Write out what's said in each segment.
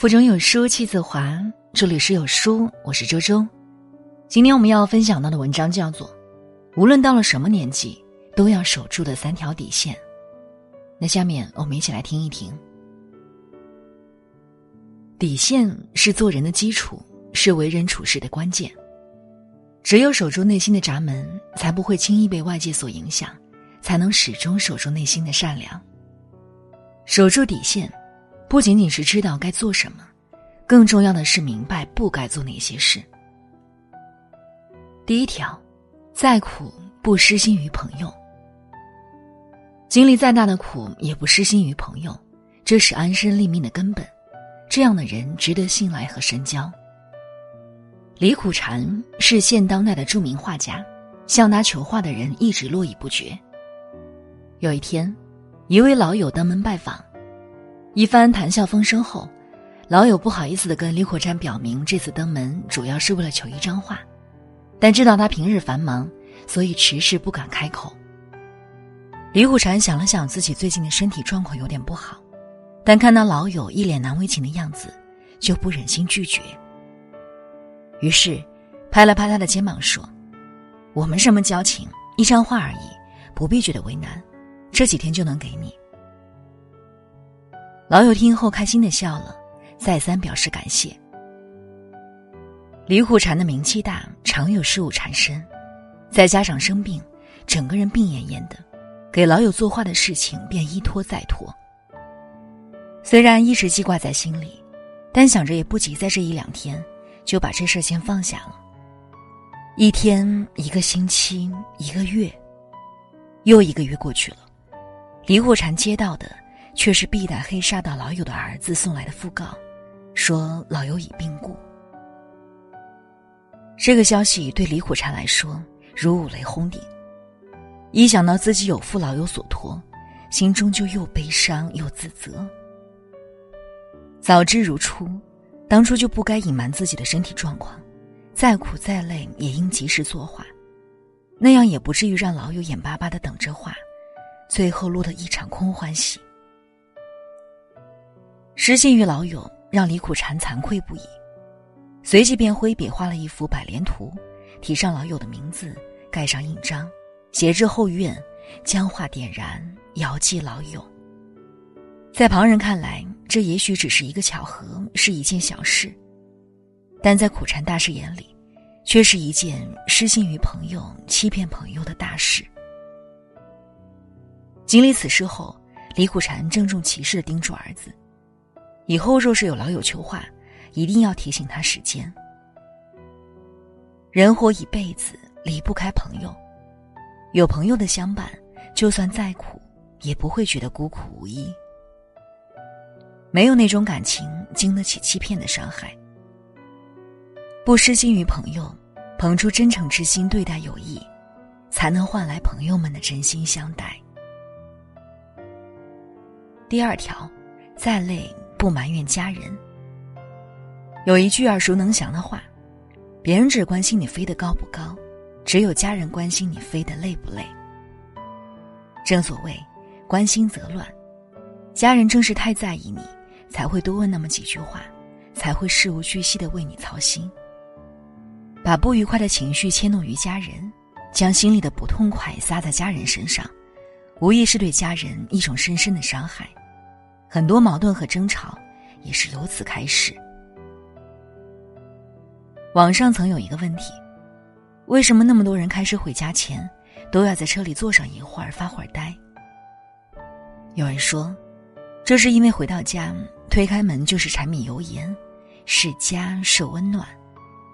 腹中有书气自华，这里是有书，我是周周。今天我们要分享到的文章叫做《无论到了什么年纪都要守住的三条底线》。那下面我们一起来听一听。底线是做人的基础，是为人处事的关键。只有守住内心的闸门，才不会轻易被外界所影响，才能始终守住内心的善良。守住底线。不仅仅是知道该做什么，更重要的是明白不该做哪些事。第一条，再苦不失心于朋友。经历再大的苦也不失心于朋友，这是安身立命的根本。这样的人值得信赖和深交。李苦禅是现当代的著名画家，向他求画的人一直络绎不绝。有一天，一位老友登门拜访。一番谈笑风生后，老友不好意思的跟李苦禅表明，这次登门主要是为了求一张画，但知道他平日繁忙，所以迟迟不敢开口。李虎禅想了想自己最近的身体状况有点不好，但看到老友一脸难为情的样子，就不忍心拒绝。于是，拍了拍他的肩膀说：“我们什么交情？一张画而已，不必觉得为难，这几天就能给你。”老友听后开心的笑了，再三表示感谢。李虎禅的名气大，常有事务缠身，再加上生病，整个人病恹恹的，给老友作画的事情便一拖再拖。虽然一直记挂在心里，但想着也不急，在这一两天就把这事先放下了。一天，一个星期，一个月，又一个月过去了，李虎禅接到的。却是必打黑纱到老友的儿子送来的讣告，说老友已病故。这个消息对李苦禅来说如五雷轰顶，一想到自己有负老友所托，心中就又悲伤又自责。早知如初，当初就不该隐瞒自己的身体状况，再苦再累也应及时作画，那样也不至于让老友眼巴巴的等着画，最后落得一场空欢喜。失信于老友，让李苦禅惭愧不已，随即便挥笔画了一幅百联图，题上老友的名字，盖上印章，写至后院，将画点燃，遥寄老友。在旁人看来，这也许只是一个巧合，是一件小事，但在苦禅大师眼里，却是一件失信于朋友、欺骗朋友的大事。经历此事后，李苦禅郑重其事的叮嘱儿子。以后若是有老友求话，一定要提醒他时间。人活一辈子离不开朋友，有朋友的相伴，就算再苦，也不会觉得孤苦无依。没有那种感情经得起欺骗的伤害。不失心于朋友，捧出真诚之心对待友谊，才能换来朋友们的真心相待。第二条，再累。不埋怨家人。有一句耳熟能详的话：“别人只关心你飞得高不高，只有家人关心你飞得累不累。”正所谓“关心则乱”，家人正是太在意你，才会多问那么几句话，才会事无巨细的为你操心。把不愉快的情绪迁怒于家人，将心里的不痛快撒在家人身上，无疑是对家人一种深深的伤害。很多矛盾和争吵也是由此开始。网上曾有一个问题：为什么那么多人开车回家前都要在车里坐上一会儿发会儿呆？有人说，这是因为回到家推开门就是柴米油盐，是家是温暖，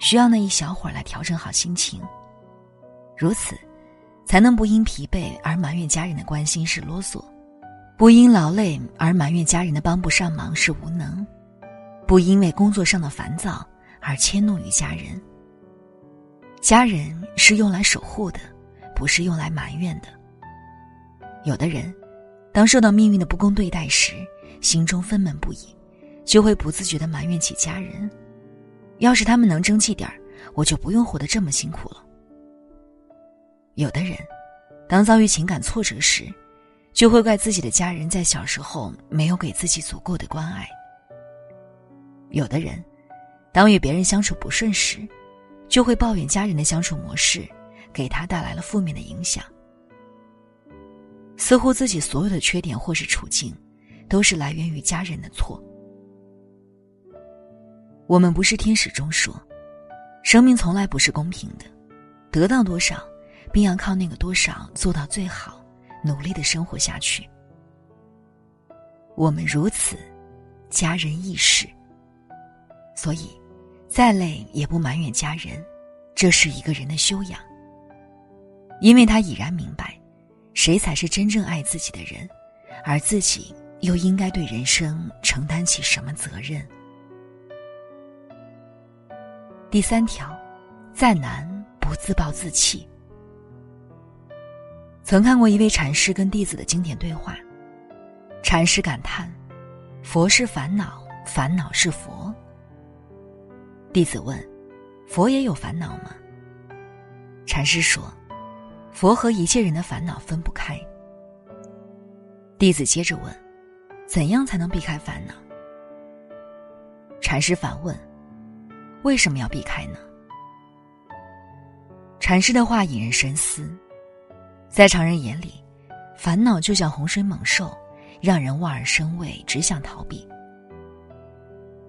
需要那一小会儿来调整好心情，如此才能不因疲惫而埋怨家人的关心是啰嗦。不因劳累而埋怨家人的帮不上忙是无能，不因为工作上的烦躁而迁怒于家人。家人是用来守护的，不是用来埋怨的。有的人，当受到命运的不公对待时，心中愤懑不已，就会不自觉的埋怨起家人。要是他们能争气点儿，我就不用活得这么辛苦了。有的人，当遭遇情感挫折时，就会怪自己的家人在小时候没有给自己足够的关爱。有的人，当与别人相处不顺时，就会抱怨家人的相处模式给他带来了负面的影响，似乎自己所有的缺点或是处境，都是来源于家人的错。我们不是天使中说，生命从来不是公平的，得到多少，便要靠那个多少做到最好，努力的生活下去。我们如此，家人亦是。所以，再累也不埋怨家人，这是一个人的修养。因为他已然明白，谁才是真正爱自己的人，而自己又应该对人生承担起什么责任。第三条，再难不自暴自弃。曾看过一位禅师跟弟子的经典对话，禅师感叹：“佛是烦恼，烦恼是佛。”弟子问：“佛也有烦恼吗？”禅师说：“佛和一切人的烦恼分不开。”弟子接着问：“怎样才能避开烦恼？”禅师反问。为什么要避开呢？禅师的话引人深思，在常人眼里，烦恼就像洪水猛兽，让人望而生畏，只想逃避；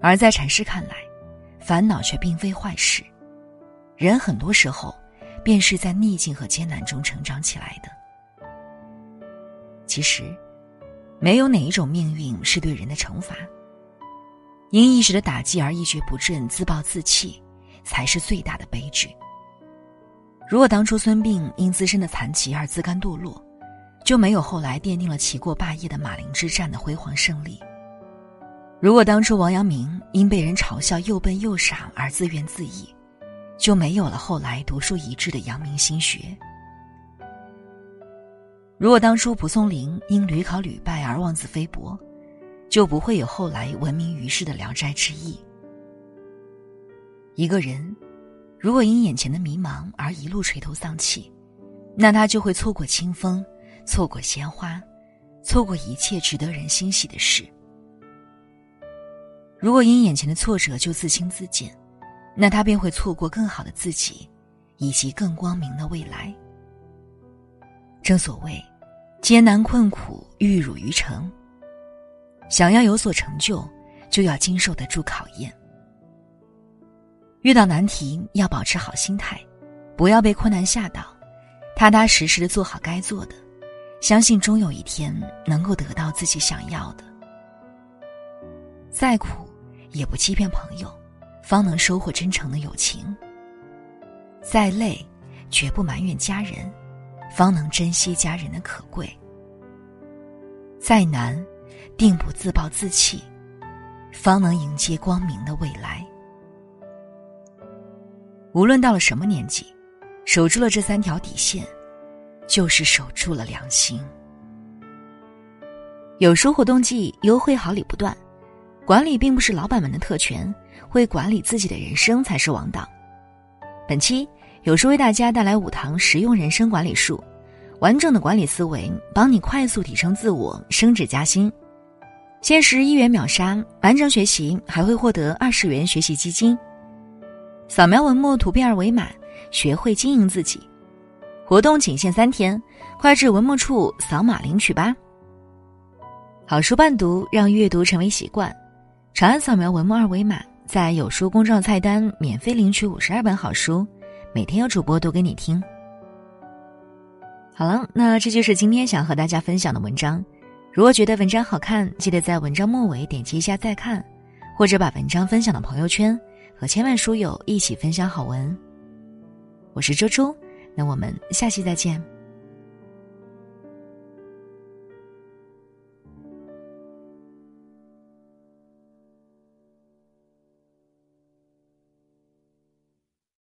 而在禅师看来，烦恼却并非坏事，人很多时候便是在逆境和艰难中成长起来的。其实，没有哪一种命运是对人的惩罚。因一时的打击而一蹶不振、自暴自弃，才是最大的悲剧。如果当初孙膑因自身的残疾而自甘堕落，就没有后来奠定了齐国霸业的马陵之战的辉煌胜利；如果当初王阳明因被人嘲笑又笨又傻而自怨自艾，就没有了后来独树一帜的阳明心学；如果当初蒲松龄因屡考屡败而妄自菲薄，就不会有后来闻名于世的《聊斋志异》。一个人如果因眼前的迷茫而一路垂头丧气，那他就会错过清风，错过鲜花，错过一切值得人欣喜的事。如果因眼前的挫折就自轻自贱，那他便会错过更好的自己，以及更光明的未来。正所谓，艰难困苦，玉汝于成。想要有所成就，就要经受得住考验。遇到难题要保持好心态，不要被困难吓倒，踏踏实实的做好该做的，相信终有一天能够得到自己想要的。再苦也不欺骗朋友，方能收获真诚的友情。再累，绝不埋怨家人，方能珍惜家人的可贵。再难。定不自暴自弃，方能迎接光明的未来。无论到了什么年纪，守住了这三条底线，就是守住了良心。有书活动季优惠好礼不断，管理并不是老板们的特权，会管理自己的人生才是王道。本期有书为大家带来五堂实用人生管理术，完整的管理思维，帮你快速提升自我，升职加薪。限时一元秒杀，完成学习还会获得二十元学习基金。扫描文末图片二维码，学会经营自己。活动仅限三天，快至文末处扫码领取吧。好书伴读，让阅读成为习惯。长按扫描文末二维码，在有书公众号菜单免费领取五十二本好书，每天有主播读给你听。好了，那这就是今天想和大家分享的文章。如果觉得文章好看，记得在文章末尾点击一下再看，或者把文章分享到朋友圈，和千万书友一起分享好文。我是周周，那我们下期再见。